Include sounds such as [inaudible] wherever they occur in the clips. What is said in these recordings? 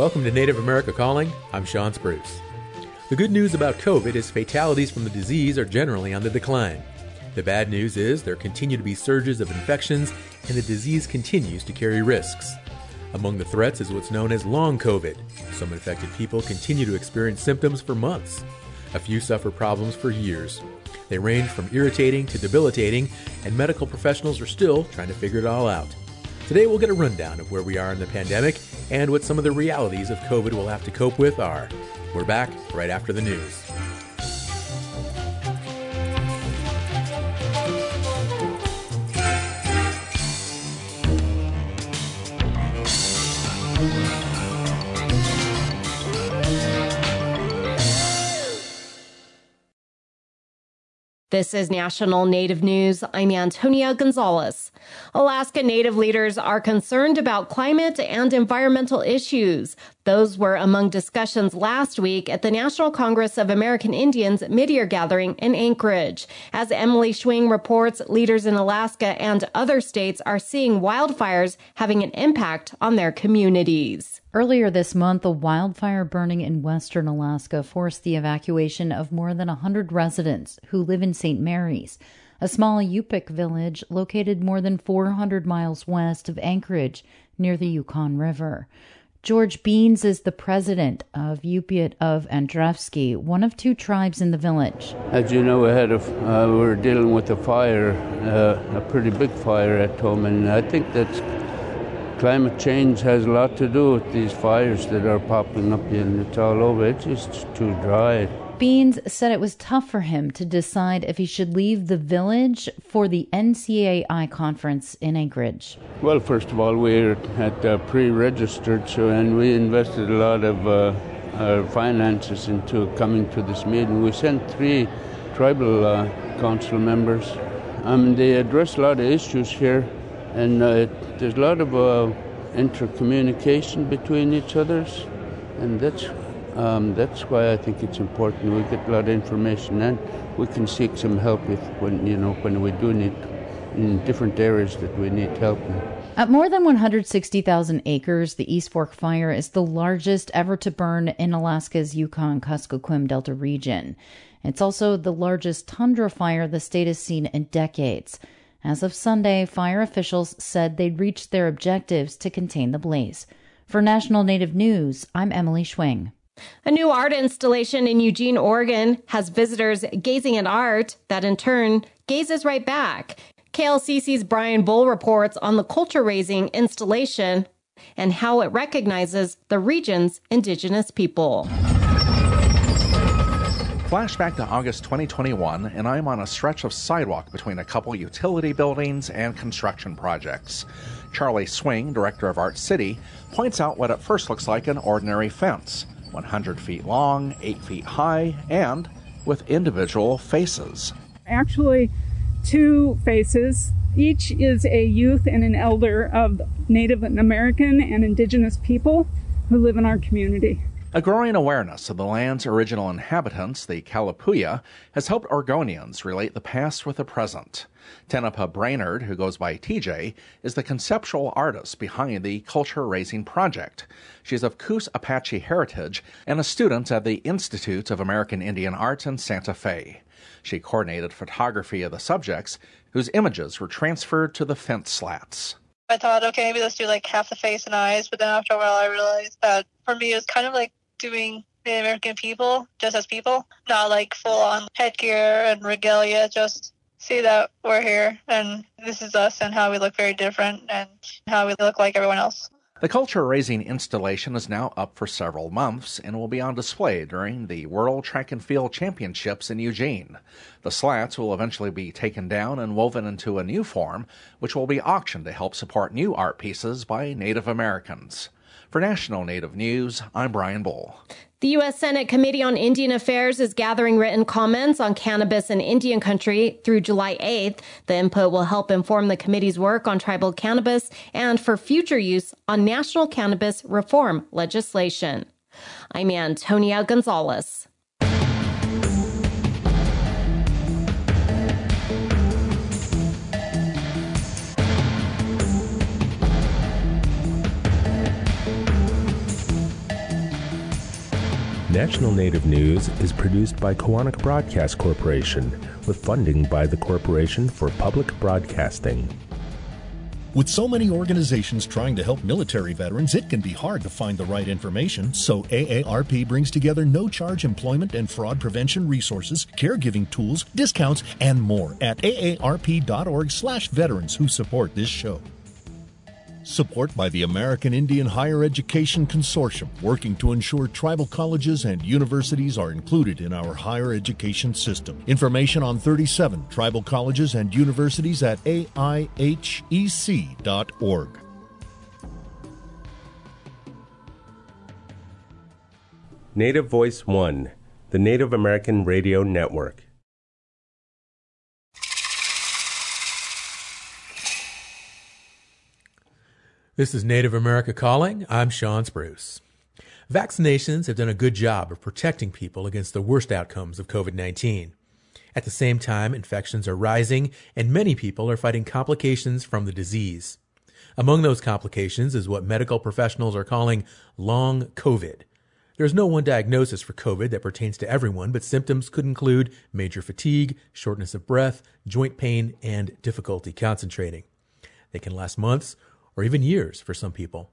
Welcome to Native America Calling. I'm Shawn Spruce. The good news about COVID is fatalities from the disease are generally on the decline. The bad news is there continue to be surges of infections and the disease continues to carry risks. Among the threats is what's known as long COVID. Some infected people continue to experience symptoms for months. A few suffer problems for years. They range from irritating to debilitating, and medical professionals are still trying to figure it all out. Today, we'll get a rundown of where we are in the pandemic and what some of the realities of COVID we'll have to cope with are. We're back right after the news. This is National Native News. I'm Antonia Gonzales. Alaska Native leaders are concerned about climate and environmental issues. Those were among discussions last week at the National Congress of American Indians mid-year gathering in Anchorage. As Emily Schwing reports, leaders in Alaska and other states are seeing wildfires having an impact on their communities. Earlier this month, a wildfire burning in western Alaska forced the evacuation of more than 100 residents who live in St. Mary's, a small Yupik village located more than 400 miles west of Anchorage near the Yukon River. George Beans is the president of Yupiit of Andreafski, one of two tribes in the village. As you know, we had a, uh, we were dealing with a fire, uh, a pretty big fire at home, and I think that climate change has a lot to do with these fires that are popping up, and it's all over. It's just too dry. Beans said it was tough for him to decide if he should leave the village for the NCAI conference in Anchorage. Well, first of all, we had uh, pre-registered, so and we invested a lot of uh, our finances into coming to this meeting. We sent three tribal uh, council members. Um, they address a lot of issues here, and uh, there's a lot of uh, intercommunication between each others, and that's um, that's why I think it's important. We get a lot of information and we can seek some help if when you know when we do need in different areas that we need help in. At more than 160,000 acres, the East Fork fire is the largest ever to burn in Alaska's Yukon Kuskokwim Delta region. It's also the largest tundra fire the state has seen in decades. As of Sunday, fire officials said they'd reached their objectives to contain the blaze. For National Native News, I'm Emily Schwing. A new art installation in Eugene, Oregon has visitors gazing at art that in turn gazes right back. KLCC's Brian Bull reports on the culture raising installation and how it recognizes the region's indigenous people. Flashback to August 2021, and I'm on a stretch of sidewalk between a couple utility buildings and construction projects. Charlie Swing, director of Art City, points out what at first looks like an ordinary fence 100 feet long, 8 feet high, and with individual faces. Actually, two faces. Each is a youth and an elder of Native American and Indigenous people who live in our community. A growing awareness of the land's original inhabitants, the Kalapuya, has helped Oregonians relate the past with the present. Tenepa Brainerd, who goes by TJ, is the conceptual artist behind the Culture Raising Project. She's of Coos Apache heritage and a student at the Institute of American Indian Art in Santa Fe. She coordinated photography of the subjects, whose images were transferred to the fence slats. I thought, okay, maybe let's do like half the face and eyes, but then after a while I realized that for me it was kind of like doing the American people just as people, not like full on headgear and regalia, just see that we're here and this is us and how we look very different and how we look like everyone else. The Culture Raising installation is now up for several months and will be on display during the World Track and Field Championships in Eugene. The slats will eventually be taken down and woven into a new form, which will be auctioned to help support new art pieces by Native Americans. For National Native News, I'm Brian Bull. The U.S. Senate Committee on Indian Affairs is gathering written comments on cannabis in Indian country through July 8th. The input will help inform the committee's work on tribal cannabis and for future use on national cannabis reform legislation. I'm Antonia Gonzales. National Native News is produced by Koahnic Broadcast Corporation with funding by the Corporation for Public Broadcasting. With so many organizations trying to help military veterans, it can be hard to find the right information. So AARP brings together no charge employment and fraud prevention resources, caregiving tools, discounts, and more at aarp.org slash veterans who support this show. Support by the American Indian Higher Education Consortium, working to ensure tribal colleges and universities are included in our higher education system. Information on 37 tribal colleges and universities at aihec.org. Native Voice One, the Native American Radio Network. This is Native America Calling. I'm Shawn Spruce. Vaccinations have done a good job of protecting people against the worst outcomes of COVID 19. At the same time, infections are rising and many people are fighting complications from the disease. Among those complications is what medical professionals are calling long COVID. There's no one diagnosis for COVID that pertains to everyone, but symptoms could include major fatigue, shortness of breath, joint pain, and difficulty concentrating. They can last months or even years for some people.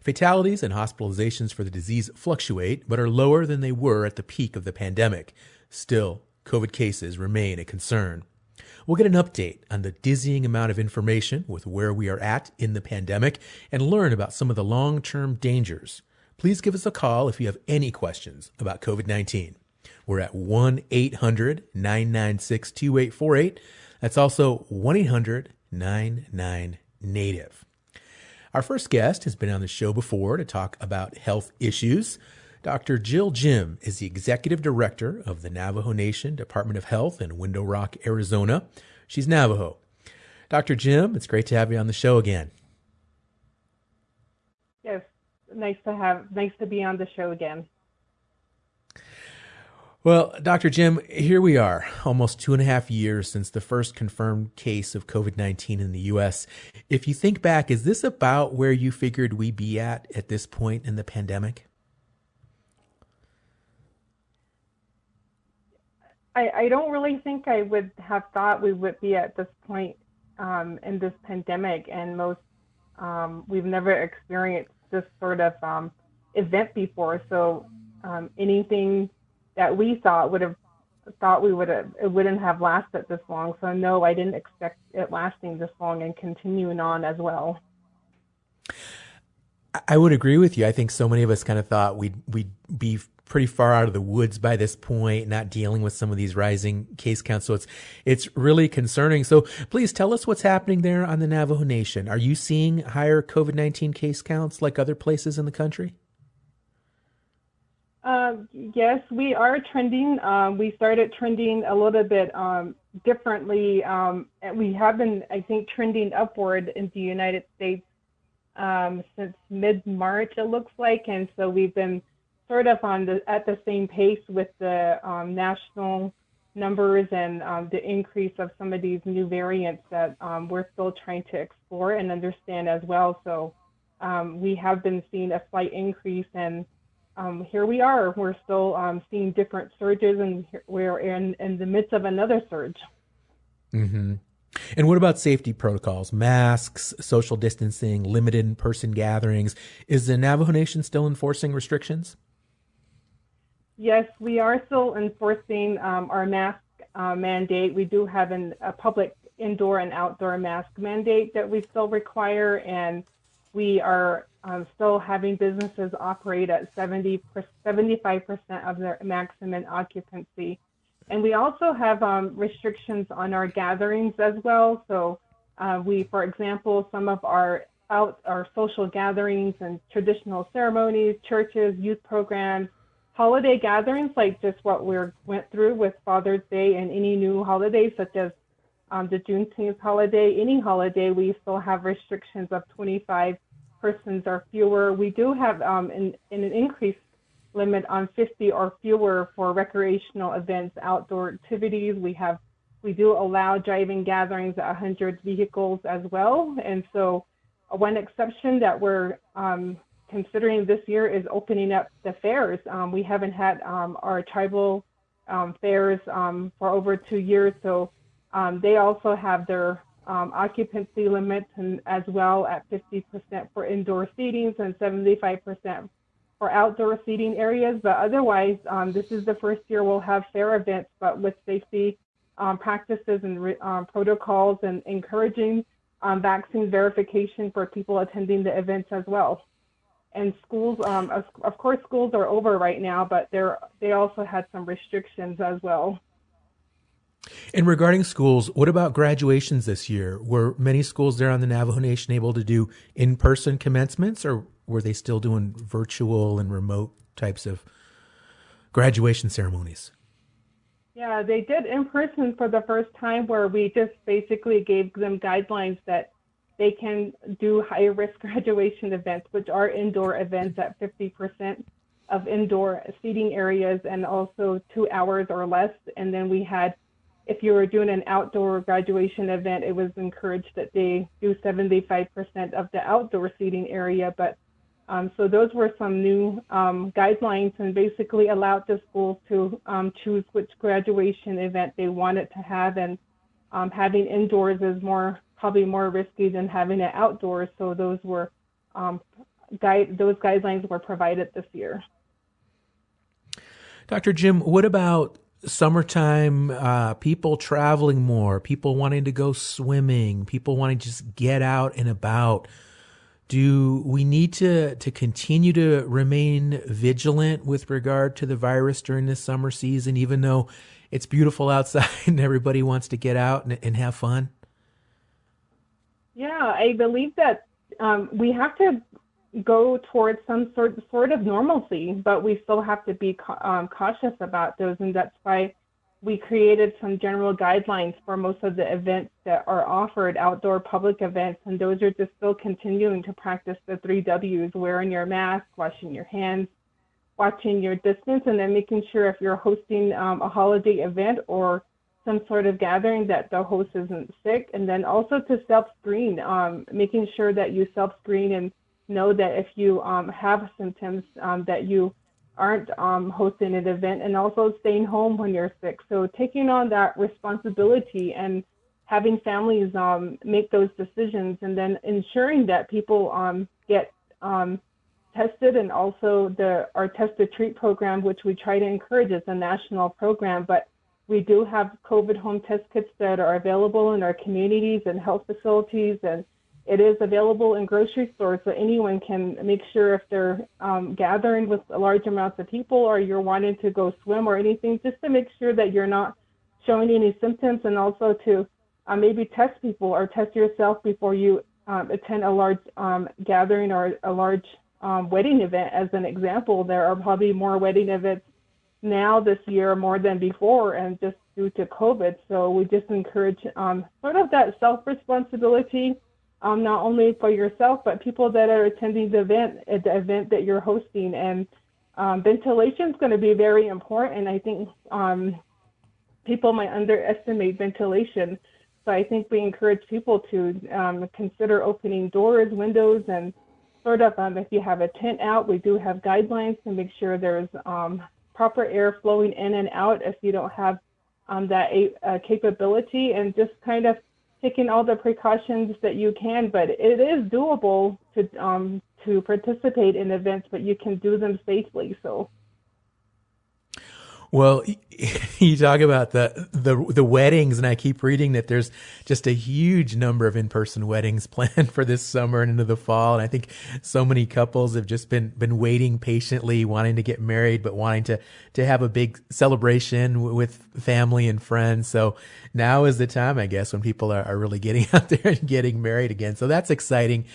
Fatalities and hospitalizations for the disease fluctuate, but are lower than they were at the peak of the pandemic. Still, COVID cases remain a concern. We'll get an update on the dizzying amount of information with where we are at in the pandemic and learn about some of the long term dangers. Please give us a call if you have any questions about COVID 19. We're at 1 800 996 2848. That's also 1 800 99 Native. Our first guest has been on the show before to talk about health issues. Dr. Jill Jim is the executive director of the Navajo Nation Department of Health in Window Rock, Arizona. She's Navajo. Dr. Jim, it's great to have you on the show again. Yes, nice to have nice to be on the show again. Well, Dr. Jim, here we are, almost two and a half years since the first confirmed case of COVID 19 in the U.S. If you think back, is this about where you figured we'd be at at this point in the pandemic? I, I don't really think I would have thought we would be at this point um, in this pandemic, and most um, we've never experienced this sort of um, event before. So um, anything that we thought would have thought we would have it wouldn't have lasted this long. So no, I didn't expect it lasting this long and continuing on as well. I would agree with you. I think so many of us kind of thought we'd we'd be pretty far out of the woods by this point, not dealing with some of these rising case counts. So it's it's really concerning. So please tell us what's happening there on the Navajo Nation. Are you seeing higher COVID nineteen case counts like other places in the country? Uh, yes, we are trending. Um, we started trending a little bit um, differently. Um, we have been, I think, trending upward in the United States um, since mid March, it looks like. And so we've been sort of on the at the same pace with the um, national numbers and um, the increase of some of these new variants that we're still trying to explore and understand as well. So we have been seeing a slight increase in um, here we are. We're still um, seeing different surges, and we're in, in the midst of another surge. Mm-hmm. And what about safety protocols, masks, social distancing, limited person gatherings? Is the Navajo Nation still enforcing restrictions? Yes, we are still enforcing um, our mask uh, mandate. We do have an, a public indoor and outdoor mask mandate that we still require, and we are um, still having businesses operate at 70 75% of their maximum occupancy. And we also have um, restrictions on our gatherings as well. So uh, we, for example, some of our out our social gatherings and traditional ceremonies, churches, youth programs, holiday gatherings like just what we went through with Father's Day and any new holidays such as um, the Juneteenth holiday, any holiday, we still have restrictions of 25 persons or fewer. We do have um, an, an increased limit on 50 or fewer for recreational events, outdoor activities. We have we do allow driving gatherings at 100 vehicles as well. And so uh, one exception that we're um, considering this year is opening up the fairs. Um, we haven't had um, our tribal um, fairs um, for over two years, so um, they also have their um, occupancy limits and as well at 50% for indoor seatings and 75% for outdoor seating areas. But otherwise, this is the first year we'll have fair events, but with safety practices and protocols and encouraging um, vaccine verification for people attending the events as well. And schools, um, of, of, course, schools are over right now, but they they also had some restrictions as well. And regarding schools, what about graduations this year? Were many schools there on the Navajo Nation able to do in person commencements, or were they still doing virtual and remote types of graduation ceremonies? Yeah, they did in person for the first time where we just basically gave them guidelines that they can do high risk [laughs] graduation events, which are indoor events at 50% of indoor seating areas and also two hours or less. And then we had, if you were doing an outdoor graduation event, it was encouraged that they do 75% of the outdoor seating area, but um, so those were some new um, guidelines and basically allowed the schools to um, choose which graduation event they wanted to have. And um, having indoors is more probably more risky than having it outdoors. So those were um, guide those guidelines were provided this year. Dr. Jim, what about summertime? Uh, people traveling more, people wanting to go swimming, people wanting to just get out and about do we need to to continue to remain vigilant with regard to the virus during this summer season even though it's beautiful outside [laughs] and everybody wants to get out and, and have fun yeah i believe that um, we have to go towards some sort sort of normalcy but we still have to be um, cautious about those. And that's why we created some general guidelines for most of the events that are offered, outdoor public events, and those are just still continuing to practice the three W's wearing your mask, washing your hands, watching your distance, and then making sure if you're hosting um, a holiday event or some sort of gathering that the host isn't sick, and then also to self screen, um, making sure that you self screen and know that if you um, have symptoms um, that you aren't um, hosting an event and also staying home when you're sick. So taking on that responsibility and having families um, make those decisions and then ensuring that people um, get um, tested and also the our test to treat program, which we try to encourage is a national program, but we do have COVID home test kits that are available in our communities and health facilities and it is available in grocery stores, so anyone can make sure if they're um, gathering with large amounts of people or you're wanting to go swim or anything, just to make sure that you're not showing any symptoms and also to uh, maybe test people or test yourself before you um, attend a large um, gathering or a large um, wedding event. As an example, there are probably more wedding events now this year more than before, and just due to COVID. So we just encourage um, sort of that self responsibility um, not only for yourself but people that are attending the event at the event that you're hosting. And um, ventilation is going to be very important. I think um, people might underestimate ventilation. So I think we encourage people to um, consider opening doors, windows, and sort of um, if you have a tent out, we do have guidelines to make sure there's um, proper air flowing in and out if you don't have that capability, and just kind of taking all the precautions that you can, but it is doable to um, to participate in events, but you can do them safely. So well, [laughs] you talk about the, the the weddings, and I keep reading that there's just a huge number of in-person weddings [laughs] planned for this summer and into the fall. And I think so many couples have just been been waiting patiently, wanting to get married, but wanting to to have a big celebration with family and friends. So now is the time, I guess, when people are, are really getting [laughs] out there and getting married again. So that's exciting.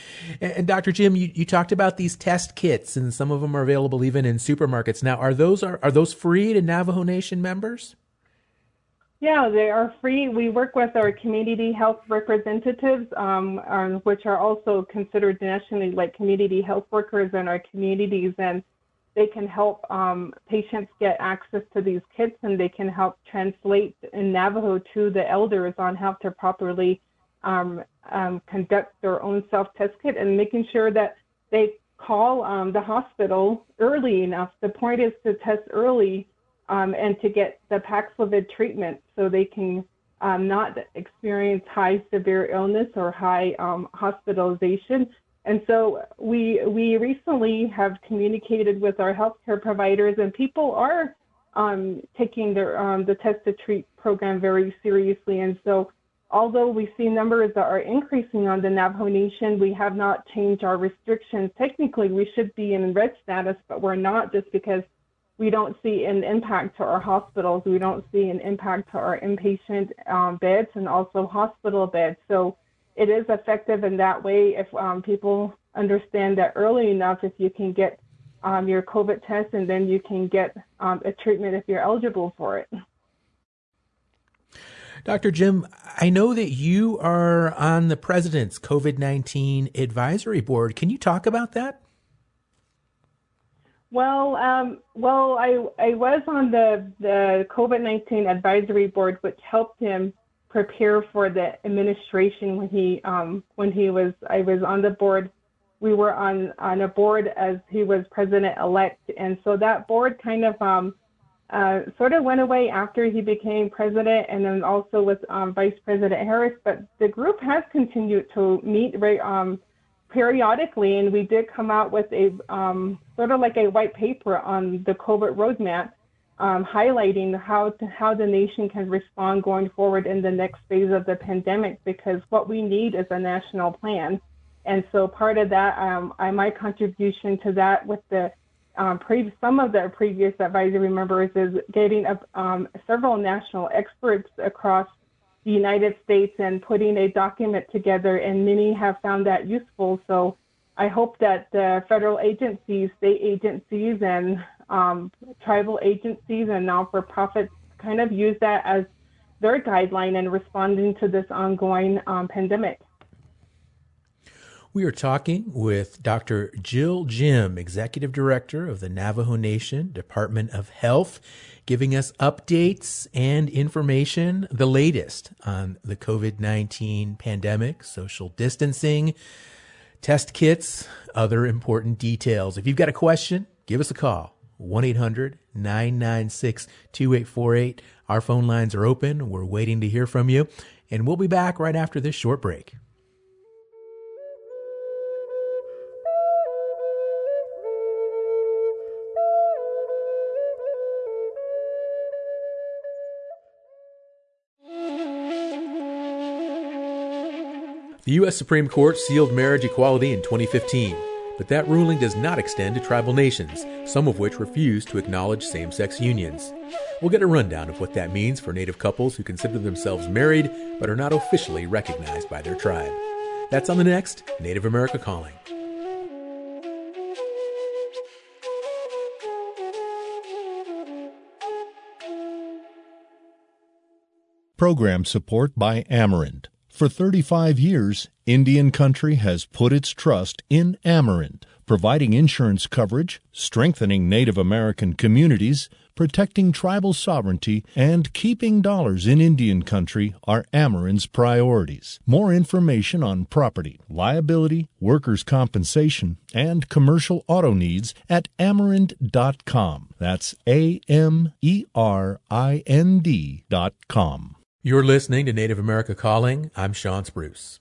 And, and Dr. Jim, you, you talked about these test kits, and some of them are available even in supermarkets. Now, are those are, are those free to now? Navajo Nation members? Yeah, they are free. We work with our community health representatives, um, um, which are also considered nationally like community health workers in our communities, and they can help um, patients get access to these kits, and they can help translate in Navajo to the elders on how to properly um, um, conduct their own self-test kit, and making sure that they call um, the hospital early enough. The point is to test early um, and to get the Paxlovid treatment so they can um, not experience high severe illness or high um, hospitalization. And so we we recently have communicated with our healthcare providers, and people are um, taking their um, the test to treat program very seriously. And so, although we see numbers that are increasing on the Navajo Nation, we have not changed our restrictions. Technically, we should be in red status, but we're not just because we don't see an impact to our hospitals. We don't see an impact to our inpatient um, beds and also hospital beds. So it is effective in that way if um, people understand that early enough, if you can get um, your COVID test and then you can get um, a treatment if you're eligible for it. Dr. Jim, I know that you are on the president's COVID 19 advisory board. Can you talk about that? Well, um, well, I I was on the the COVID nineteen advisory board, which helped him prepare for the administration when he um, when he was I was on the board. We were on on a board as he was president elect, and so that board kind of um, uh, sort of went away after he became president, and then also with um, Vice President Harris. But the group has continued to meet right um, periodically, and we did come out with a um, sort of like a white paper on the COVID roadmap, um, highlighting how to, how the nation can respond going forward in the next phase of the pandemic. Because what we need is a national plan, and so part of that, um, I, my contribution to that with the um, pre- some of the previous advisory members is getting up, um, several national experts across the United States and putting a document together, and many have found that useful. So I hope that the federal agencies, state agencies, and um, tribal agencies and non-for-profits kind of use that as their guideline in responding to this ongoing um, pandemic. We are talking with Dr. Jill Jim, Executive Director of the Navajo Nation Department of Health, giving us updates and information, the latest on the COVID 19 pandemic, social distancing, test kits, other important details. If you've got a question, give us a call 1 800 996 2848. Our phone lines are open. We're waiting to hear from you. And we'll be back right after this short break. The U.S. Supreme Court sealed marriage equality in 2015, but that ruling does not extend to tribal nations, some of which refuse to acknowledge same sex unions. We'll get a rundown of what that means for Native couples who consider themselves married but are not officially recognized by their tribe. That's on the next Native America Calling. Program support by Amerind. For 35 years, Indian Country has put its trust in Amerind, providing insurance coverage, strengthening Native American communities, protecting tribal sovereignty, and keeping dollars in Indian Country are Amerind's priorities. More information on property, liability, workers' compensation, and commercial auto needs at amerind.com. That's A M E R I N D.com. You're listening to Native America Calling. I'm Shawn Spruce.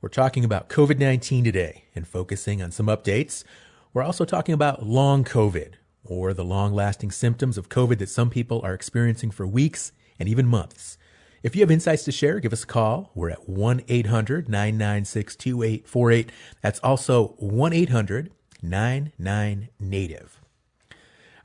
We're talking about COVID 19 today and focusing on some updates. We're also talking about long COVID, or the long lasting symptoms of COVID that some people are experiencing for weeks and even months. If you have insights to share, give us a call. We're at 1 800 996 2848. That's also 1 800 99 Native.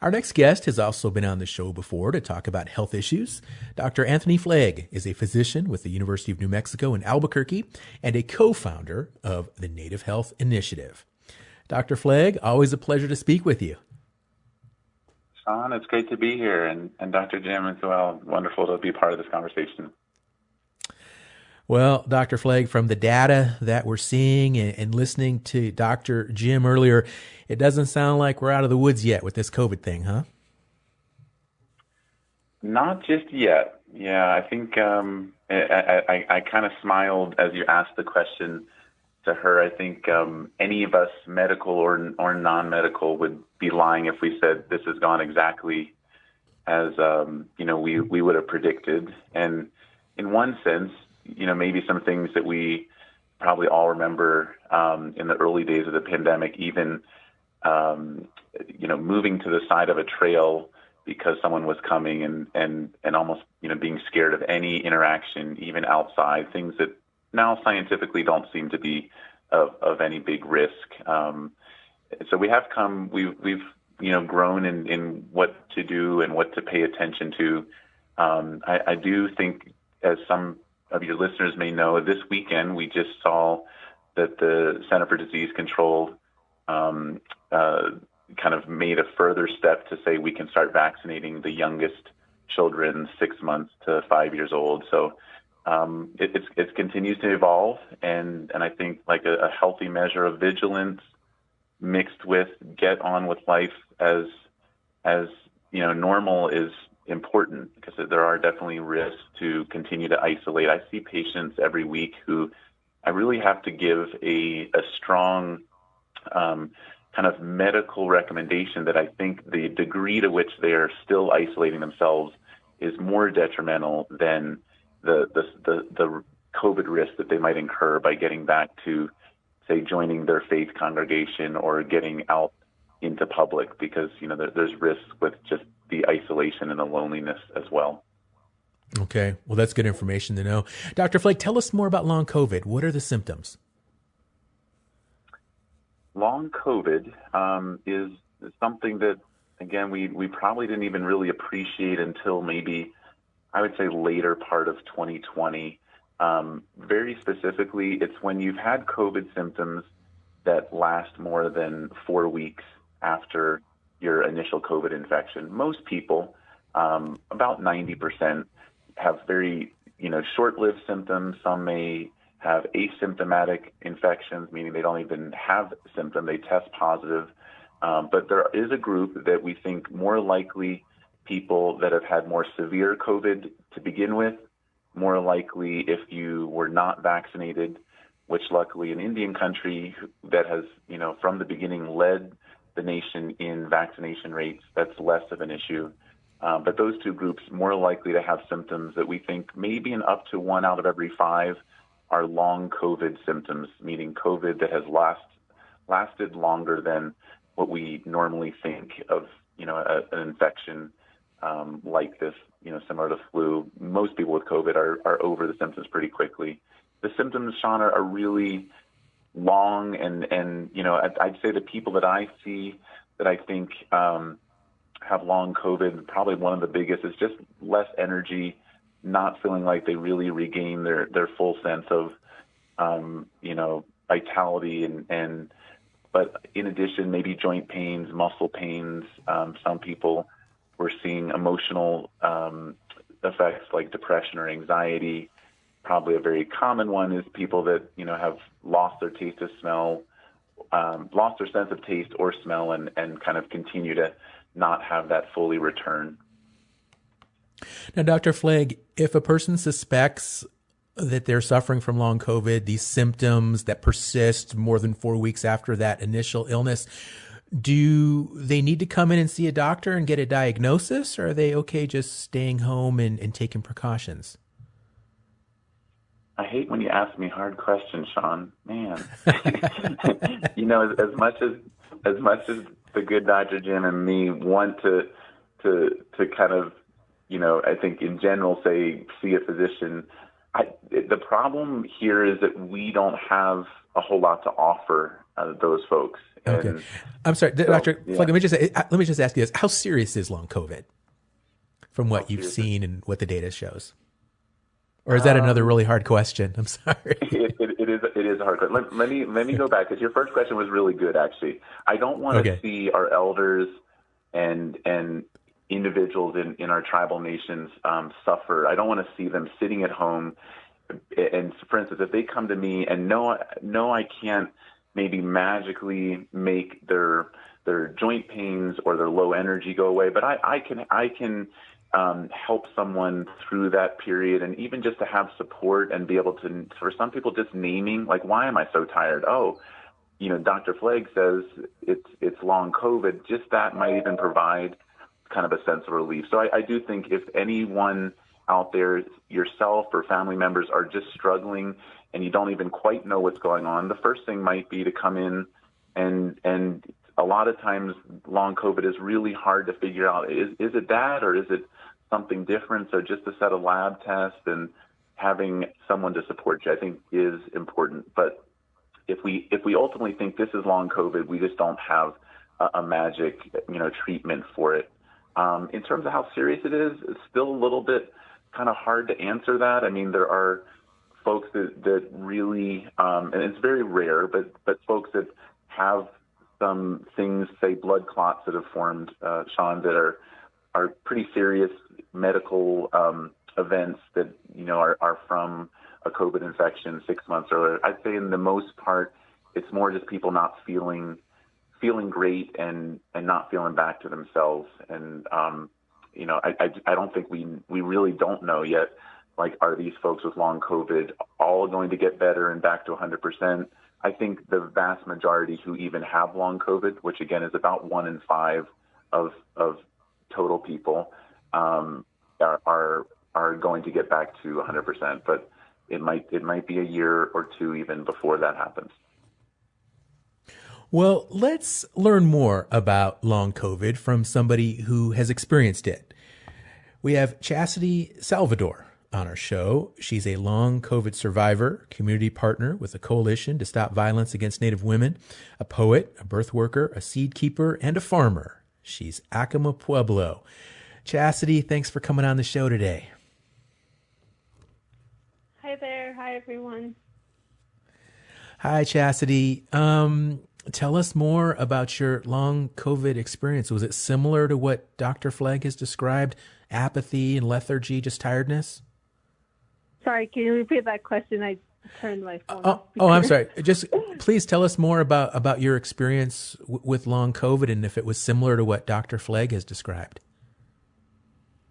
Our next guest has also been on the show before to talk about health issues. Dr. Anthony Fleg is a physician with the University of New Mexico in Albuquerque and a co founder of the Native Health Initiative. Dr. Fleg, always a pleasure to speak with you. Shawn, it's great to be here, and, and Dr. Jim as well. Wonderful to be part of this conversation. Well, Dr. Fleg, from the data that we're seeing and, listening to Dr. Jim earlier, it doesn't sound like we're out of the woods yet with this COVID thing, huh? Not just yet. Yeah, I think um, I, I, I kind of smiled as you asked the question to her. I think um, any of us, medical or or non-medical, would be lying if we said this has gone exactly as um, you know we we would have predicted. And in one sense, you know, maybe some things that we probably all remember um, in the early days of the pandemic, even um, you know, moving to the side of a trail because someone was coming and and and almost you know being scared of any interaction, even outside, things that now scientifically don't seem to be of, of any big risk. Um, so we have come, we've, we've, you know, grown in, in what to do and what to pay attention to. Um, I, I do think, as some of your listeners may know, this weekend we just saw that the Center for Disease Control um, uh, kind of made a further step to say we can start vaccinating the youngest children, six months to five years old. So um, it, it's, it continues to evolve, and, and I think like a, a healthy measure of vigilance mixed with get on with life as as you know normal is important because there are definitely risks to continue to isolate. I see patients every week who I really have to give a a strong um, kind of medical recommendation that I think the degree to which they are still isolating themselves is more detrimental than the the the, the COVID risk that they might incur by getting back to, say, joining their faith congregation or getting out into public, because you know there, there's risks with just the isolation and the loneliness as well. Okay, well that's good information to know. Dr. Fleg, tell us more about long COVID. What are the symptoms? Long COVID um, is something that, again, we we probably didn't even really appreciate until maybe I would say later part of 2020. Um, very specifically, it's when you've had COVID symptoms that last more than four weeks after your initial COVID infection. Most people, um, about 90%, have very you know short-lived symptoms. Some may have asymptomatic infections, meaning they don't even have symptom. They test positive. Um, but there is a group that we think more likely people that have had more severe COVID to begin with, more likely if you were not vaccinated, which luckily an Indian country that has, you know, from the beginning led the nation in vaccination rates, that's less of an issue. Um, but those two groups more likely to have symptoms that we think maybe in up to one out of every five are long COVID symptoms, meaning COVID that has last lasted longer than what we normally think of, you know, a, an infection um, like this, you know, similar to flu, most people with COVID are, are over the symptoms pretty quickly. The symptoms, Shawn, are, are really long, and and you know, I'd, I'd, say the people that I see that I think um, have long COVID, probably one of the biggest is just less energy, not feeling like they really regain their their full sense of, um, you know, vitality and and. But in addition, maybe joint pains, muscle pains. Um, some people we're seeing emotional um, effects like depression or anxiety. Probably a very common one is people that you know have lost their taste of smell, um, lost their sense of taste or smell, and and kind of continue to not have that fully return. Now, Dr. Fleg, if a person suspects that they're suffering from long COVID, these symptoms that persist more than four weeks after that initial illness, do they need to come in and see a doctor and get a diagnosis, or are they okay just staying home and, and taking precautions? I hate when you ask me hard questions, Shawn. Man, [laughs] [laughs] you know, as, as much as as much as the good. Jim and me want to to to kind of, you know, I think in general say see a physician. I, the problem here is that we don't have a whole lot to offer uh, those folks. Okay. And I'm sorry, so, Doctor. Yeah. Let me just let me just ask you this: How serious is long COVID, from what How you've seen and what the data shows? Or is that um, another really hard question? I'm sorry. [laughs] It, it, it is. It is a hard question. Let, let me let me go back because your first question was really good. Actually, I don't want okay. to see our elders and and individuals in in our tribal nations um, suffer. I don't want to see them sitting at home. And for instance, if they come to me and know know I can't maybe magically make their their joint pains or their low energy go away. But I, I can I can um, help someone through that period, and even just to have support and be able to, for some people, just naming like, why am I so tired? Oh, you know, Dr. Fleg says it's it's long COVID. Just that might even provide kind of a sense of relief. So I, I do think if anyone out there, yourself or family members, are just struggling and you don't even quite know what's going on, the first thing might be to come in and and a lot of times long COVID is really hard to figure out. Is is it that or is it something different? So just a set of lab tests and having someone to support you, I think, is important. But if we if we ultimately think this is long COVID, we just don't have a, a magic you know treatment for it. Um, in terms of how serious it is, it's still a little bit kind of hard to answer that. I mean, there are folks that that really, um, and it's very rare, but but folks that have some things, say blood clots that have formed, uh, Shawn, that are are pretty serious medical um, events that you know are, are from a COVID infection six months earlier. I'd say in the most part, it's more just people not feeling feeling great and and not feeling back to themselves. And um, you know, I, I I don't think we we really don't know yet. Like, are these folks with long COVID all going to get better and back to 100 percent? I think the vast majority who even have long COVID, which again is about one in five of of total people, um, are, are are going to get back to 100%. But it might it might be a year or two even before that happens. Well, let's learn more about long COVID from somebody who has experienced it. We have Chastity Salvador on our show. She's a long COVID survivor, community partner with the Coalition to Stop Violence Against Native Women, a poet, a birth worker, a seed keeper, and a farmer. She's Acoma Pueblo. Chastity, thanks for coming on the show today. Hi there. Hi, everyone. Hi, Chastity. Um, tell us more about your long COVID experience. Was it similar to what Dr. Fleg has described? Apathy and lethargy, just tiredness? Sorry, can you repeat that question? I turned my phone. Oh, oh I'm [laughs] sorry. Just please tell us more about about your experience w- with long COVID and if it was similar to what Dr. Fleg has described.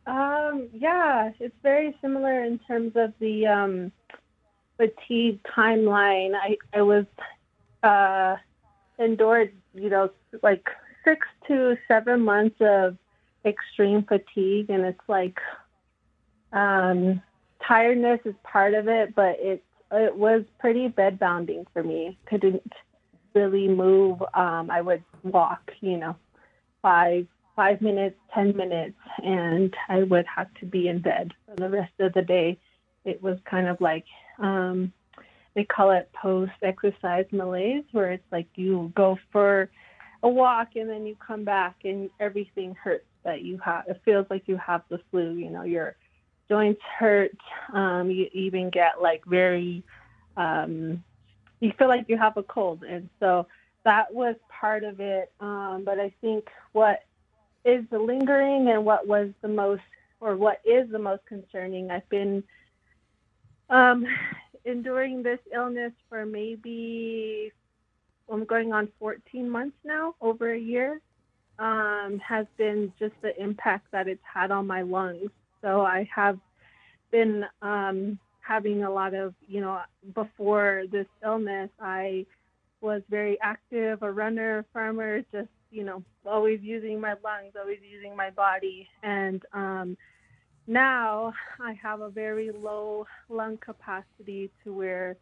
Um, yeah, it's very similar in terms of the um, fatigue timeline. I I was uh, endured, you know, like six to seven months of extreme fatigue, and it's like um tiredness is part of it, but it it was pretty bed bounding for me. Couldn't really move. Um, I would walk, you know, five five minutes, ten minutes, and I would have to be in bed for the rest of the day. It was kind of like um, they call it post exercise malaise, where it's like you go for a walk and then you come back and everything hurts that you have. It feels like you have the flu. You know, your joints hurt. Um, you even get like very, um, you feel like you have a cold. And so that was part of it. Um, but I think what is the lingering and what was the most, or what is the most concerning, I've been um, enduring this illness for maybe, I'm going on 14 months now, over a year. Um, has been just the impact that it's had on my lungs. So I have been um, having a lot of, you know, before this illness, I was very active, a runner, farmer, just, you know, always using my lungs, always using my body. And um, now I have a very low lung capacity to where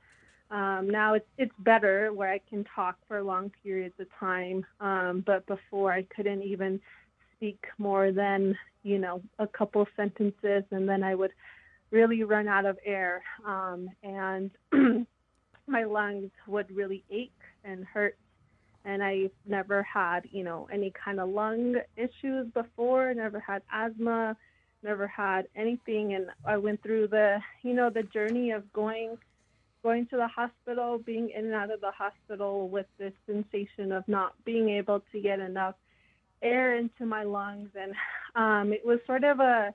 um, now it's it's better where I can talk for long periods of time. Um, but before I couldn't even speak more than you know a couple sentences and then i would really run out of air um, and [clears throat] my lungs would really ache and hurt and I've never had you know any kind of lung issues before never had asthma never had anything. And i went through the you know the journey of going going to the hospital being in and out of the hospital with this sensation of not being able to get enough air into my lungs, and um, it was sort of a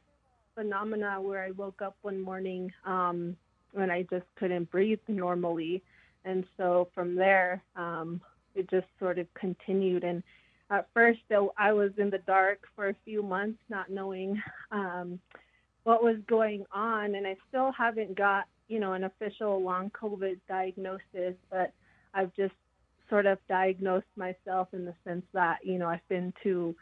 phenomena where I woke up one morning um, and I just couldn't breathe normally, and so from there um, it just sort of continued, and at first I was in the dark for a few months, not knowing um, what was going on, and I still haven't got you know an official long COVID diagnosis, but I've just sort of diagnosed myself in the sense that you know I've been to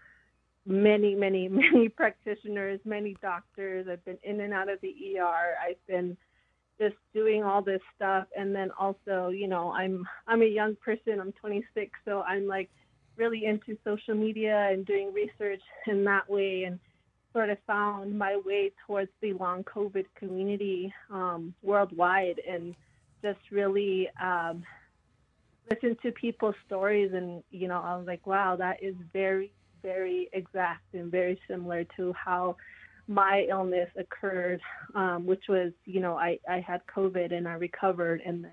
many, many, [laughs] many practitioners, many doctors. I've been in and out of the ER. I've been just doing all this stuff. And then also you know i'm i'm a young person. I'm 26 so i'm like really into social media and doing research in that way and sort of found my way towards the long covid community um, worldwide and just really um, listen to people's stories and you know i was like wow that is very very exact and very similar to how my illness occurred, um, which was, you know, I, I had COVID and I recovered and then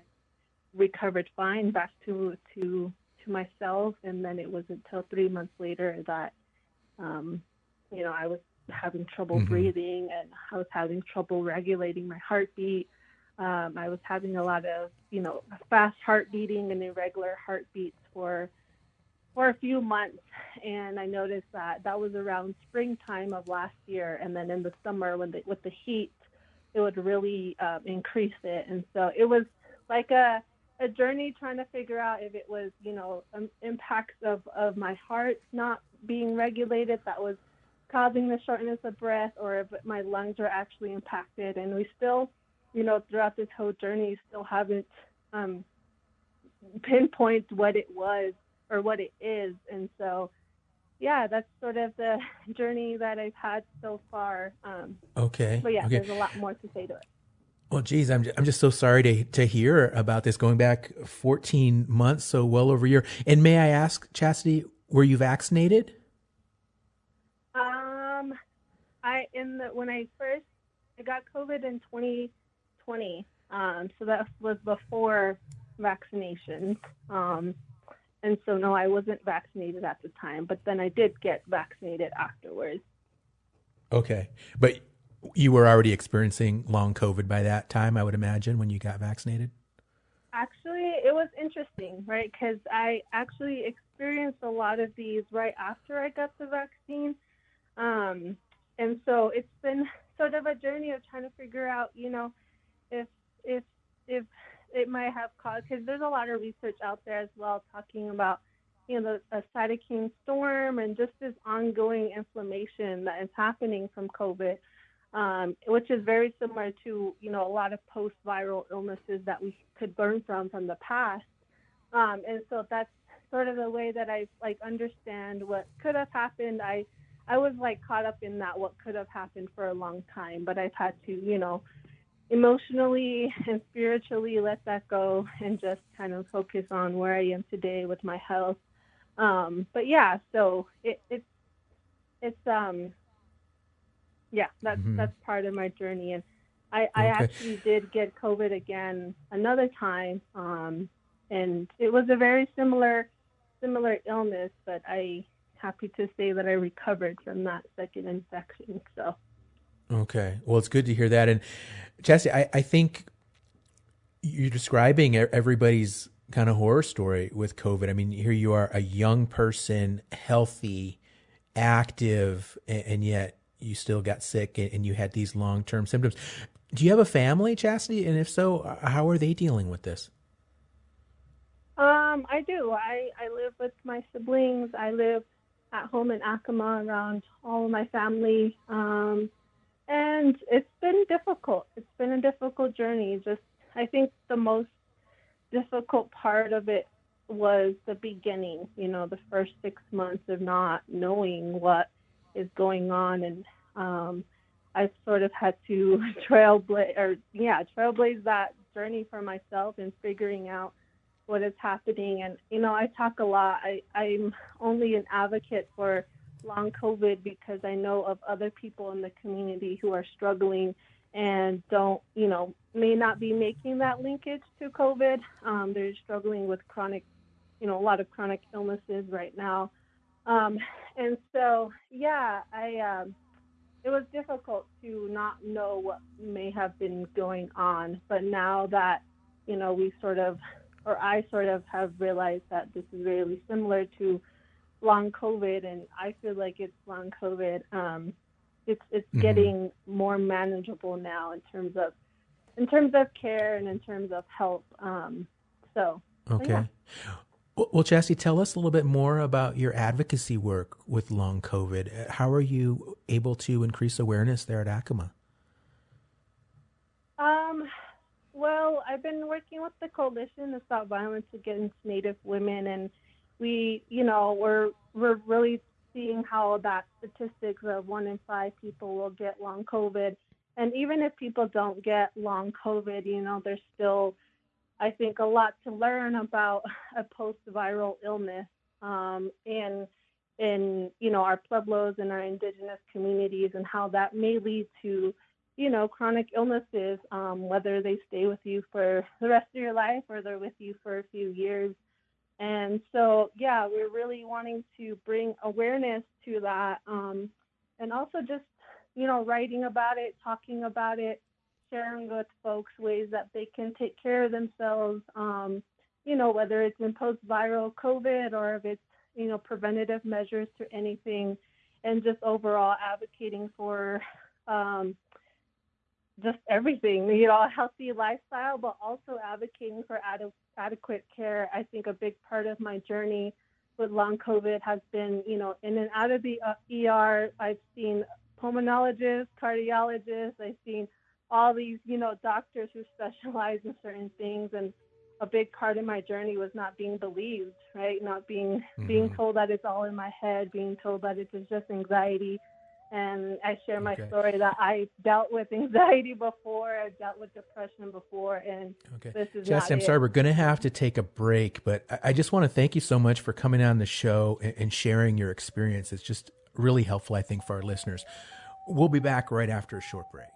recovered fine back to to to myself. And then it was until three months later that, um, you know, I was having trouble mm-hmm. breathing and I was having trouble regulating my heartbeat. Um, I was having a lot of, you know, fast heart beating and irregular heartbeats for for a few months and I noticed that that was around springtime of last year and then in the summer when the, with the heat it would really um, increase it. And so it was like a a journey trying to figure out if it was you know um, impacts of of my heart not being regulated that was causing the shortness of breath or if my lungs were actually impacted. And we still you know throughout this whole journey still haven't um what it was or what it is. And so, yeah, that's sort of the [laughs] journey that I've had so far. Um, okay. But yeah, okay. there's a lot more to say to it. Well, geez, I'm I'm just so sorry to to hear about this. Going back 14 months, so well over a year. And may I ask, Chastity, were you vaccinated? Um, I in the when I first I got COVID in 2020. Um, so that was before vaccinations. Um, and so, no, I wasn't vaccinated at the time, but then I did get vaccinated afterwards. Okay. But you were already experiencing long COVID by that time, I would imagine, when you got vaccinated? Actually, it was interesting, right? Because I actually experienced a lot of these right after I got the vaccine. Um, and so it's been [laughs] sort of a journey of trying to figure out, you know, if if if it might have caused because there's a lot of research out there as well talking about you know the a cytokine storm and just this ongoing inflammation that is happening from COVID, um, which is very similar to you know a lot of post-viral illnesses that we could learn from from the past. Um, and so that's sort of the way that I like understand what could have happened. I I was like caught up in that what could have happened for a long time, but I've had to you know emotionally and spiritually let that go and just kind of focus on where I am today with my health. Um, but yeah, so it, it's it's um yeah, that's mm-hmm. that's part of my journey and I, I actually did get COVID again another time. Um, and it was a very similar similar illness, but I happy to say that I recovered from that second infection. So Okay. Well, it's good to hear that. And Jesse, I, I think you're describing everybody's kind of horror story with COVID. I mean, here you are, a young person, healthy, active, and, and yet you still got sick and, and you had these long term symptoms. Do you have a family, Chastity? And if so, how are they dealing with this? Um, I do. I, I live with my siblings. I live at home in Acoma around all of my family. Um, and it's been difficult. It's been a difficult journey. Just I think the most difficult part of it was the beginning, you know, the first six months of not knowing what is going on and um I sort of had to [laughs] trailblaze or yeah, trailblaze that journey for myself and figuring out what is happening and you know, I talk a lot. I, I'm only an advocate for long COVID because I know of other people in the community who are struggling and don't, you know, may not be making that linkage to COVID. Um, they're struggling with chronic, you know, a lot of chronic illnesses right now. Um, and so, yeah, I, um, it was difficult to not know what may have been going on. But now that, you know, we sort of, or I sort of have realized that this is really similar to long COVID, and I feel like it's long COVID. Um, it's it's Mm-hmm. getting more manageable now in terms of in terms of care and in terms of help. Um, so Okay. yeah. Well, Chastity, tell us a little bit more about your advocacy work with long COVID. How are you able to increase awareness there at Acoma? Um, well, I've been working with the coalition to stop violence against Native women, and we, you know, we're we're really seeing how that statistics of one in five people will get long COVID, and even if people don't get long COVID, you know, there's still, I think, a lot to learn about [laughs] a post-viral illness, um, in you know our pueblos and our indigenous communities, and how that may lead to you know, chronic illnesses, um, whether they stay with you for the rest of your life or they're with you for a few years. And so, yeah, we're really wanting to bring awareness to that um, and also just, you know, writing about it, talking about it, sharing with folks ways that they can take care of themselves, um, you know, whether it's in post viral COVID or if it's, you know, preventative measures to anything, and just overall advocating for. Um, just everything, you know, a healthy lifestyle, but also advocating for ad- adequate care. I think a big part of my journey with long COVID has been, you know, in and out of the ER. I've seen pulmonologists, cardiologists. I've seen all these, you know, doctors who specialize in certain things. And a big part of my journey was not being believed, right? Not being being told that it's all in my head, being told that it is just anxiety and I share my Okay. story that I dealt with anxiety [laughs] before, I dealt with depression before, and Okay. this is Chastity, I'm not sorry, we're going to have to take a break, but I- I just want to thank you so much for coming on the show and, and sharing your experience. It's just really helpful, I think, for our listeners. We'll be back right after a short break.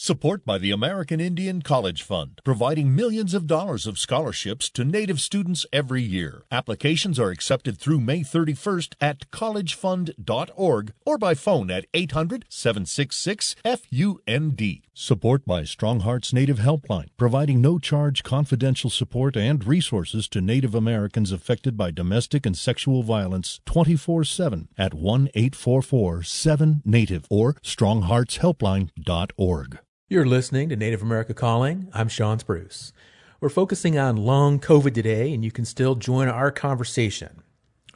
Support by the American Indian College Fund, providing millions of dollars of scholarships to Native students every year. Applications are accepted through May 31st at collegefund.org or by phone at 800 766 FUND. Support by Strong Hearts Native Helpline, providing no charge confidential support and resources to Native Americans affected by domestic and sexual violence 24 7 at 1 844 7 Native or strongheartshelpline.org. You're listening to Native America Calling. I'm Shawn Spruce. We're focusing on long COVID today, and you can still join our conversation.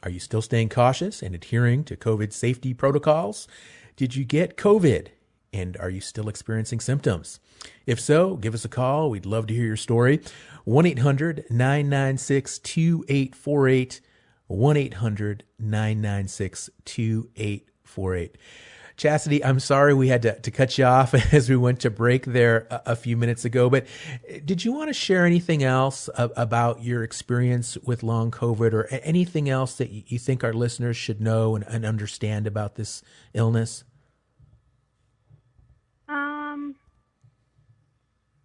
Are you still staying cautious and adhering to COVID safety protocols? Did you get COVID? And are you still experiencing symptoms? If so, give us a call. We'd love to hear your story. 1 800 996 2848. 1 800 996 2848. Chastity, I'm sorry we had to, to cut you off [laughs] as we went to break there a, a few minutes ago, but did you want to share anything else a, about your experience with long COVID or anything else that you, you think our listeners should know and, and understand about this illness? Um,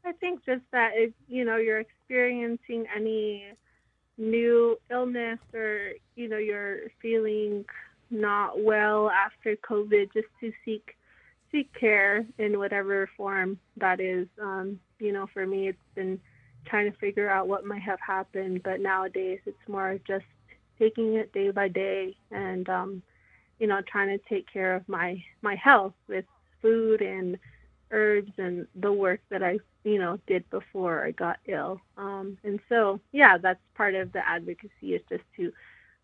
I think just that if you know you're experiencing any new illness or you know you're feeling not well after COVID, just to seek seek care in whatever form that is. Um, you know, for me, it's been trying to figure out what might have happened, but nowadays it's more just taking it day by day and um, you know trying to take care of my my health with food and herbs and the work that I you know did before I got ill. Um, and so yeah, that's part of the advocacy is just to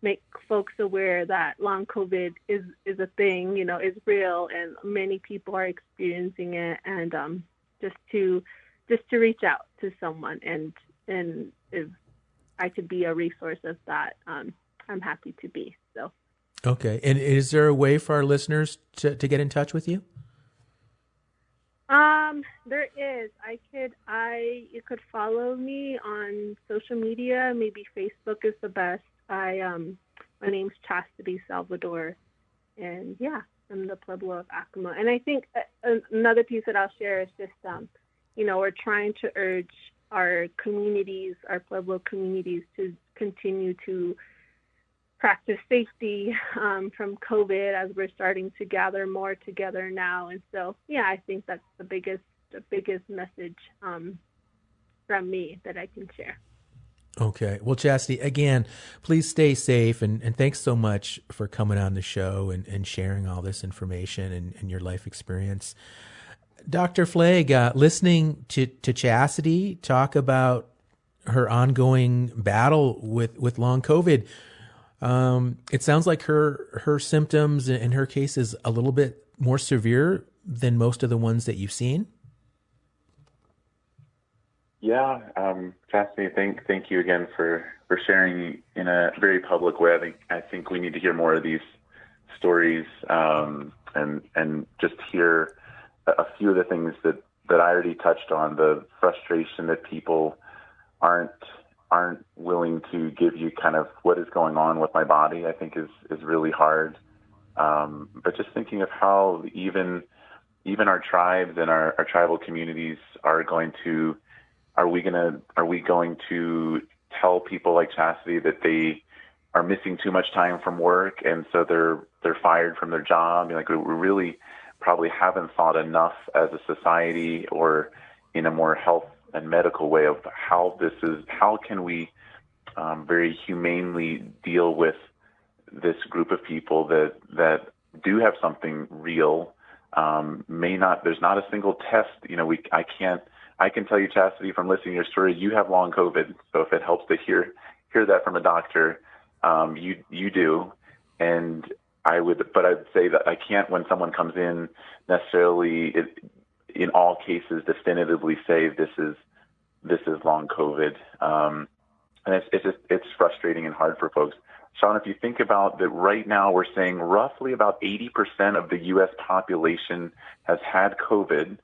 make folks aware that long COVID is is a thing, you know, is real, and many people are experiencing it, and um, just to just to reach out to someone, and and if I could be a resource of that, um, I'm happy to be. So. Okay. And is there a way for our listeners to, to get in touch with you? Um, there is. I could I you could follow me on social media. Maybe Facebook is the best. I um my name's Chastity Salvador, and yeah, I'm the Pueblo of Acoma. And I think uh, another piece that I'll share is just um, you know, we're trying to urge our communities, our Pueblo communities, to continue to practice safety um, from COVID as we're starting to gather more together now. And so, yeah, I think that's the biggest, the biggest message um, from me that I can share. Okay. Well, Chastity, again, please stay safe and, and thanks so much for coming on the show and, and sharing all this information and, and your life experience. Dr. Fleg, uh, listening to, to Chastity talk about her ongoing battle with, with long COVID, um, it sounds like her her symptoms in her case is a little bit more severe than most of the ones that you've seen. Yeah, um, Chastity, thank thank you again for for sharing in a very public way. I think I think we need to hear more of these stories um, and and just hear a, a few of the things that that I already touched on. The frustration that people aren't aren't willing to give you kind of what is going on with my body. I think is is really hard. Um, but just thinking of how even even our tribes and our, our tribal communities are going to are we gonna are we going to tell people like Chastity that they are missing too much time from work and so they're they're fired from their job? Like we really probably haven't thought enough as a society or in a more health and medical way of how this is how can we um, very humanely deal with this group of people that that do have something real um, may not there's not a single test you know we I can't I can tell you, Chastity, from listening to your story, you have long COVID. So if it helps to hear hear that from a doctor, um, you you do. And I would, but I'd say that I can't when someone comes in necessarily it, in all cases definitively say this is this is long COVID. Um, and it's it's just, it's frustrating and hard for folks. Shawn, if you think about that right now, we're saying roughly about 80% of the U.S. population has had COVID.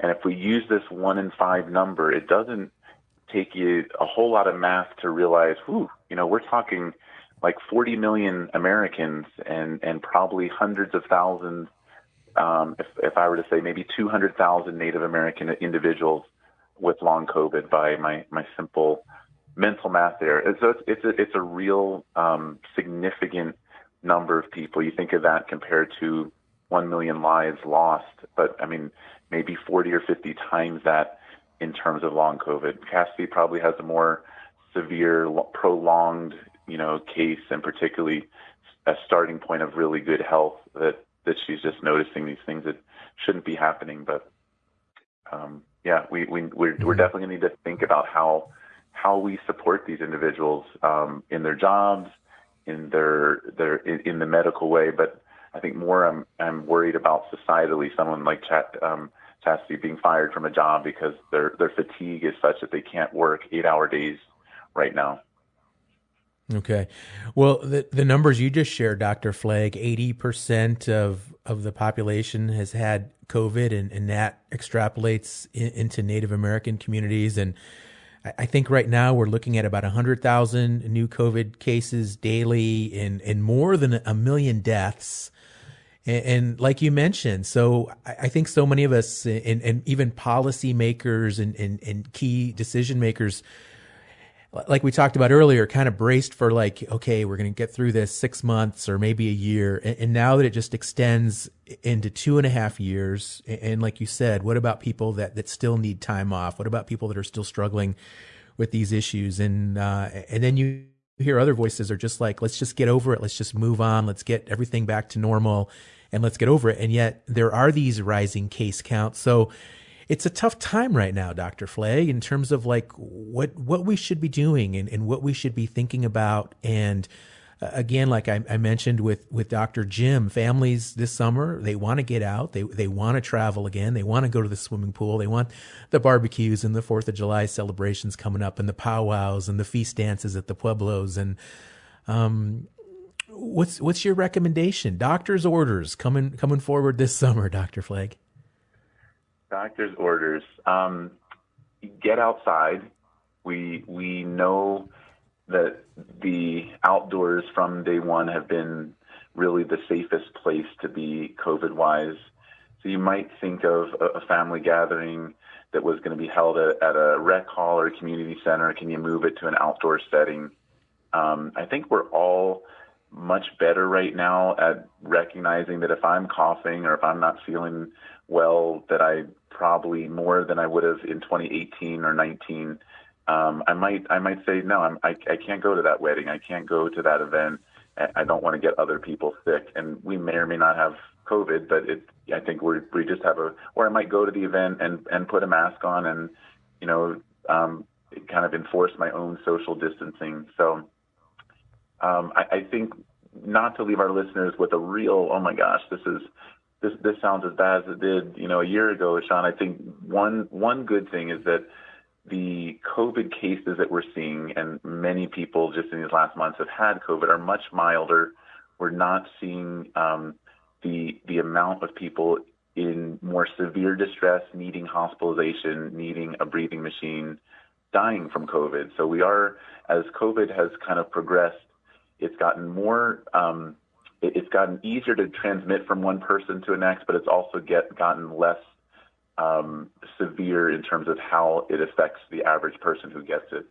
And if we use this one in five number, it doesn't take you a whole lot of math to realize, whew, you know, we're talking like 40 million Americans and, and probably hundreds of thousands, um, if, if I were to say maybe 200,000 Native American individuals with long COVID by my, my simple mental math there. And so it's, it's a, it's a real um, significant number of people. You think of that compared to 1 million lives lost. But I mean, maybe 40 or 50 times that in terms of long COVID. Chastity probably has a more severe, prolonged, you know, case, and particularly a starting point of really good health that that she's just noticing these things that shouldn't be happening. But um, yeah, we we we're, we're definitely going to need to think about how how we support these individuals um, in their jobs, in their their in, in the medical way, but I think more I'm I'm worried about societally someone like Chat um, Chastity being fired from a job because their their fatigue is such that they can't work eight hour days right now. Okay, well the the numbers you just shared, Doctor Fleg, eighty percent of of the population has had COVID, and, and that extrapolates in, into Native American communities and. I think right now we're looking at about 100,000 new COVID cases daily and, and more than a million deaths. And, and, like you mentioned, so I, I, think so many of us and, and even policymakers and, and, and key decision makers, like we talked about earlier, kind of braced for like, okay, we're going to get through this six months or maybe a year. And, and, now that it just extends into two and a half years. And like you said, what about people that, that still need time off? What about people that are still struggling with these issues? And, uh, and then you hear other voices are just like, let's just get over it. Let's just move on. Let's get everything back to normal and let's get over it. And yet there are these rising case counts. So it's a tough time right now, Dr. Fleg, in terms of like what, what we should be doing and, and what we should be thinking about. And again, like I, I, mentioned with, with Dr. Jim, families this summer, they want to get out. They, they want to travel again. They want to go to the swimming pool. They want the barbecues and the 4th of July celebrations coming up and the powwows and the feast dances at the Pueblos. And, um, what's what's your recommendation? Doctor's orders coming coming forward this [laughs] summer, Doctor Fleg. Doctor's orders. Um, get outside. We we know that the outdoors from day one have been really the safest place to be COVID wise. So you might think of a, family gathering that was going to be held at, a rec hall or a community center. Can you move it to an outdoor setting? Um, I think we're all much better right now at recognizing that if I'm coughing or if I'm not feeling well, that I probably more than I would have in 2018 or 19 um, I might I might say no. I'm, I I can't go to that wedding. I can't go to that event. I don't want to get other people sick, and we may or may not have COVID, but it I think we we just have a or I might go to the event and and put a mask on and you know um, kind of enforce my own social distancing. So um, I, I think not to leave our listeners with a real oh my gosh this is this this sounds as bad as it did you know a year ago, Shawn. I think one one good thing is that the COVID cases that we're seeing, and many people just in these last months have had COVID, are much milder. We're not seeing um, the the amount of people in more severe distress, needing hospitalization, needing a breathing machine, dying from COVID. So we are, as COVID has kind of progressed, it's gotten more. Um, it's gotten easier to transmit from one person to the next, but it's also get gotten less um, severe in terms of how it affects the average person who gets it.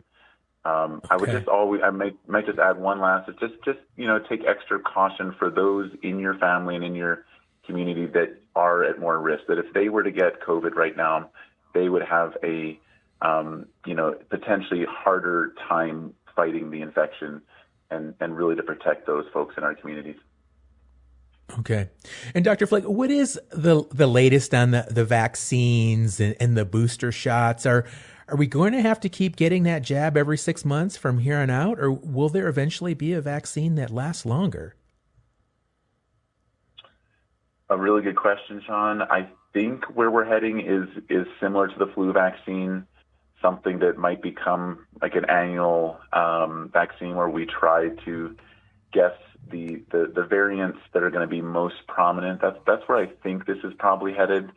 Um, okay. I would just always, I might, might just add one last, just, just, you know, take extra caution for those in your family and in your community that are at more risk, that if they were to get COVID right now, they would have a, um, you know, potentially harder time fighting the infection and, and really to protect those folks in our communities. Okay. And Dr. Fleg, what is the the latest on the, the vaccines and, and the booster shots? Are are we going to have to keep getting that jab every six months from here on out, or will there eventually be a vaccine that lasts longer? A really good question, Shawn. I think where we're heading is is similar to the flu vaccine, something that might become like an annual um, vaccine where we try to guess the, the, the variants that are going to be most prominent. That's that's where I think this is probably headed.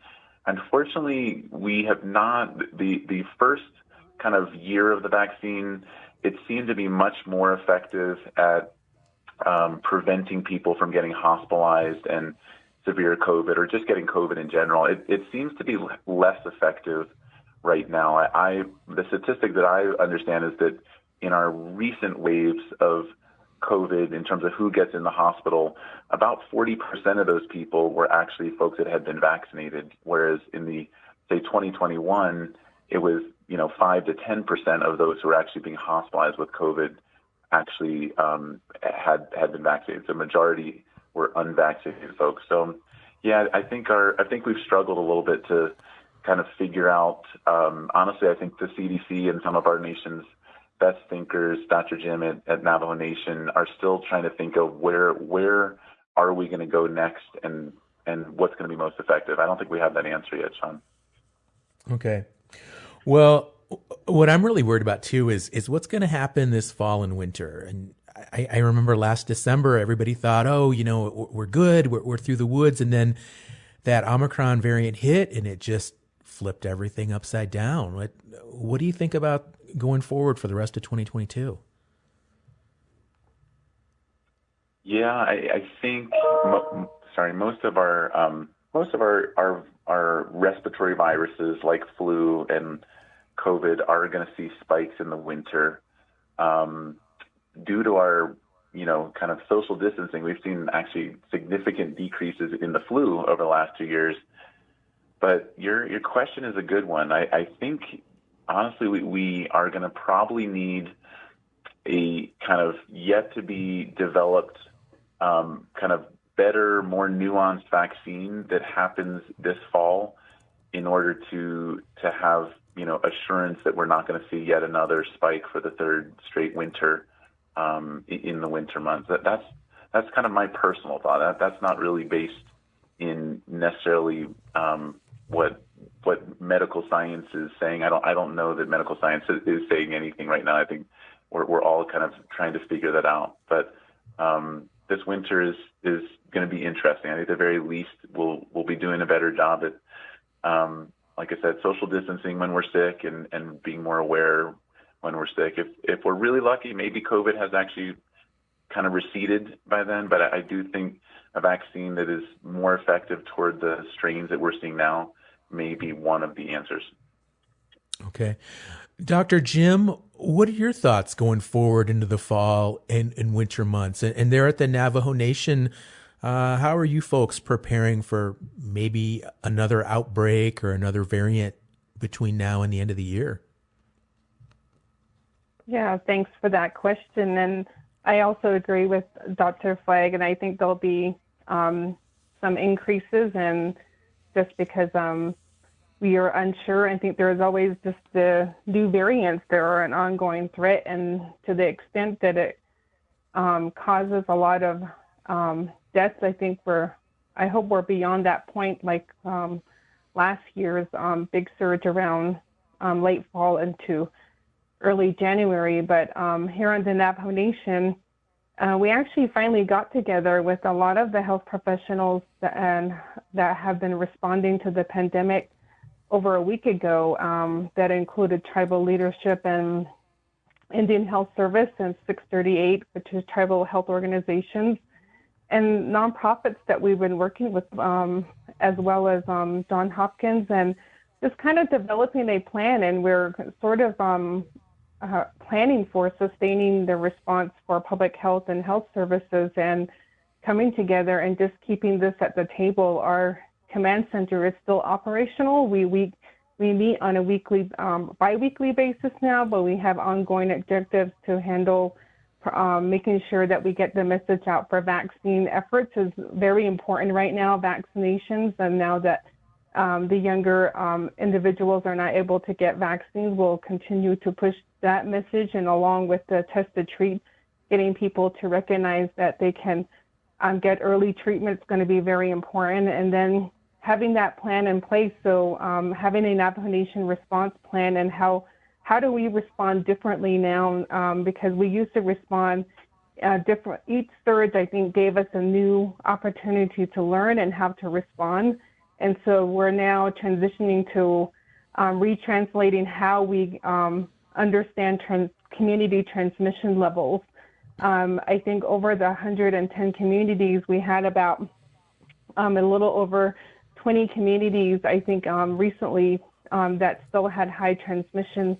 Unfortunately, we have not the the first kind of year of the vaccine. It seemed to be much more effective at um, preventing people from getting hospitalized and severe COVID or just getting COVID in general. It, it seems to be less effective right now. I, I the statistic that I understand is that in our recent waves of COVID in terms of who gets in the hospital, about 40% of those people were actually folks that had been vaccinated, whereas in the say 2021, it was you know five to 10% of those who were actually being hospitalized with COVID actually um, had had been vaccinated. The majority were unvaccinated folks. So yeah, I think our I think we've struggled a little bit to kind of figure out. Um, honestly, I think the CDC and some of our nation's best thinkers, Dr. Jim at, at Navajo Nation, are still trying to think of where where are we going to go next and and what's going to be most effective. I don't think we have that answer yet, Shawn. Okay. Well, what I'm really worried about too is is what's going to happen this fall and winter. And I, I, remember last December, everybody thought, oh, you know, we're good, we're, we're through the woods, and then that Omicron variant hit, and it just flipped everything upside down. What what do you think about going forward for the rest of 2022? Yeah, I, I think mo- sorry, most of our um, most of our, our our respiratory viruses like flu and COVID are going to see spikes in the winter. Um, due to our you know kind of social distancing, we've seen actually significant decreases in the flu over the last two years. But your your question is a good one. I, I think honestly, we, we are going to probably need a kind of yet to be developed, um, kind of better, more nuanced vaccine that happens this fall in order to to have you know assurance that we're not going to see yet another spike for the third straight winter um, in the winter months. That, that's that's kind of my personal thought. That, that's not really based in necessarily um, what what medical science is saying. I don't I don't know that medical science is, saying anything right now. I think we're we're all kind of trying to figure that out. But um, this winter is is going to be interesting. I think at the very least we'll we'll be doing a better job at um, like I said, social distancing when we're sick and and being more aware when we're sick. If if we're really lucky, maybe COVID has actually kind of receded by then. But I, I do think a vaccine that is more effective toward the strains that we're seeing now may be one of the answers. Okay. Dr. Jim, what are your thoughts going forward into the fall and, and winter months? And, and, there at the Navajo Nation, uh, how are you folks preparing for maybe another outbreak or another variant between now and the end of the year? Yeah, thanks for that question. And I also agree with Dr. Fleg, and I think there'll be um, some increases, and just because um, we are unsure, I think there is always just the new variants that are an ongoing threat, and to the extent that it um, causes a lot of um, deaths, I think we're, I hope we're beyond that point, like um, last year's um, big surge around um, late fall into early January. But um, here on the Navajo Nation, uh, we actually finally got together with a lot of the health professionals that, that have been responding to the pandemic over a week ago. Um, that included tribal leadership and Indian Health Service and 638, which is tribal health organizations, and nonprofits that we've been working with, um, as well as um, John Hopkins, and just kind of developing a plan. And we're sort of um, uh, planning for sustaining the response for public health and health services and coming together and just keeping this at the table. Our command center is still operational. We we we meet on a weekly, um, biweekly basis now, but we have ongoing objectives to handle um, making sure that we get the message out for vaccine efforts is very important right now. Vaccinations, and now that um, the younger um, individuals are not able to get vaccines, we'll continue to push that message, and along with the test to treat, getting people to recognize that they can um, get early treatment is going to be very important, and then having that plan in place. So um, having a Navajo response plan and how how do we respond differently now? Um, because we used to respond uh, different. Each surge, I think, gave us a new opportunity to learn and how to respond. And so we're now transitioning to um, retranslating how we um, understand trans- community transmission levels. Um, I think over the 110 communities, we had about um, a little over 20 communities, I think, um, recently um, that still had high transmission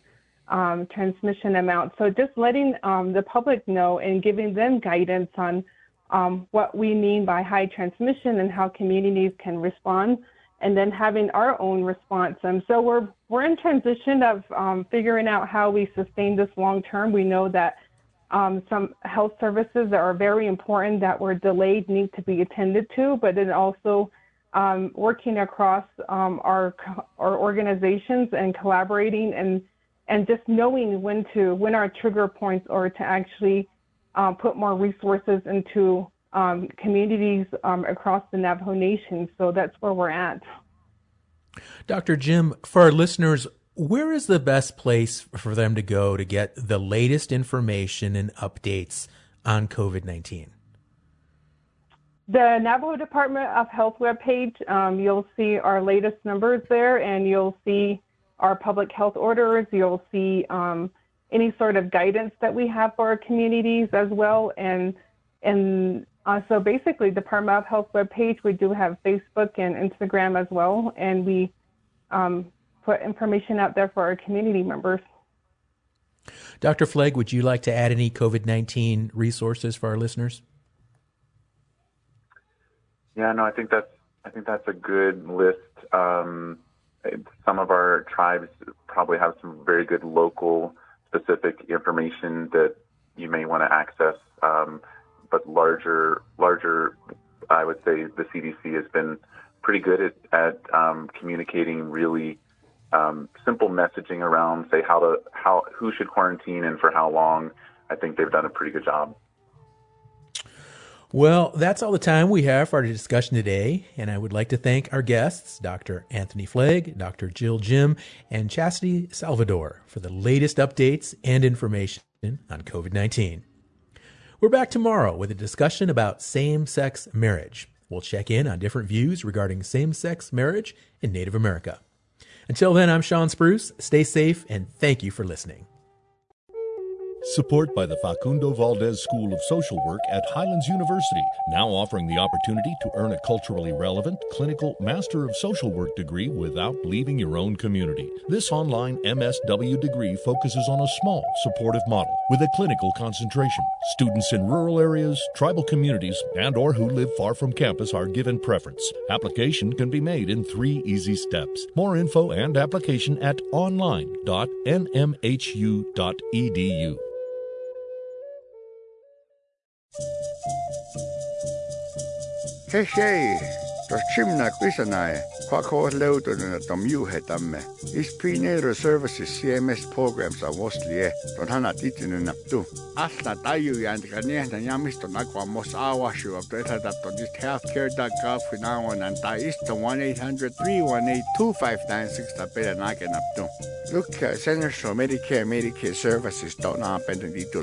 transmission amount. So just letting the public know and giving them guidance on um, what we mean by high transmission and how communities can respond, and then having our own response. And so we're we're in transition of um, figuring out how we sustain this long term. We know that um, some health services that are very important that were delayed need to be attended to, but then also um, working across um, our our organizations and collaborating and and just knowing when to when our trigger points are to actually um, put more resources into um, communities um, across the Navajo Nation. So that's where we're at. Dr. Jim, for our listeners, where is the best place for them to go to get the latest information and updates on COVID 19? The Navajo Department of Health webpage, um, you'll see our latest numbers there, and you'll see our public health orders. You'll see um, any sort of guidance that we have for our communities as well. And and uh, so basically, Department of Health webpage, we do have Facebook and Instagram as well, and we um, put information out there for our community members. Dr. Fleg, would you like to add any COVID 19 resources for our listeners? Yeah, no, I think that's I think that's a good list. Um, some of our tribes probably have some very good local specific information that you may want to access. Um, but larger, larger, I would say the CDC has been pretty good at, at um, communicating really um, simple messaging around, say how to how who should quarantine and for how long. I think they've done a pretty good job. Well, that's all the time we have for our discussion today, and I would like to thank our guests, Dr. Anthony Fleg, Dr. Jill Jim, and Chastity Salvador, for the latest updates and information on COVID 19. We're back tomorrow with a discussion about same sex marriage. We'll check in on different views regarding same sex marriage in Native America. Until then, I'm Shawn Spruce. Stay safe, and thank you for listening. Support by the Facundo Valdez School of Social Work at Highlands University, now offering the opportunity to earn a culturally relevant, clinical Master of Social Work degree without leaving your own community. This online MSW degree focuses on a small, supportive model with a clinical concentration. Students in rural areas, tribal communities, and or who live far from campus are given preference. Application can be made in three easy steps. More info and application at online.nmhu.edu. Hei tos chimna kuisanae, kwako leutuna tom juhetamme. Is prenatal services CMS programs are mostly e, ton hana titinen naptu. Asta taju jantika niehtä jamiston akwa mos awashu of the that just healthcare.gov finawan and ta ista 1-800-318-2596 ta peda nake naptu. Look, uh, Centers for Medicare Medicare Services don't na penda dito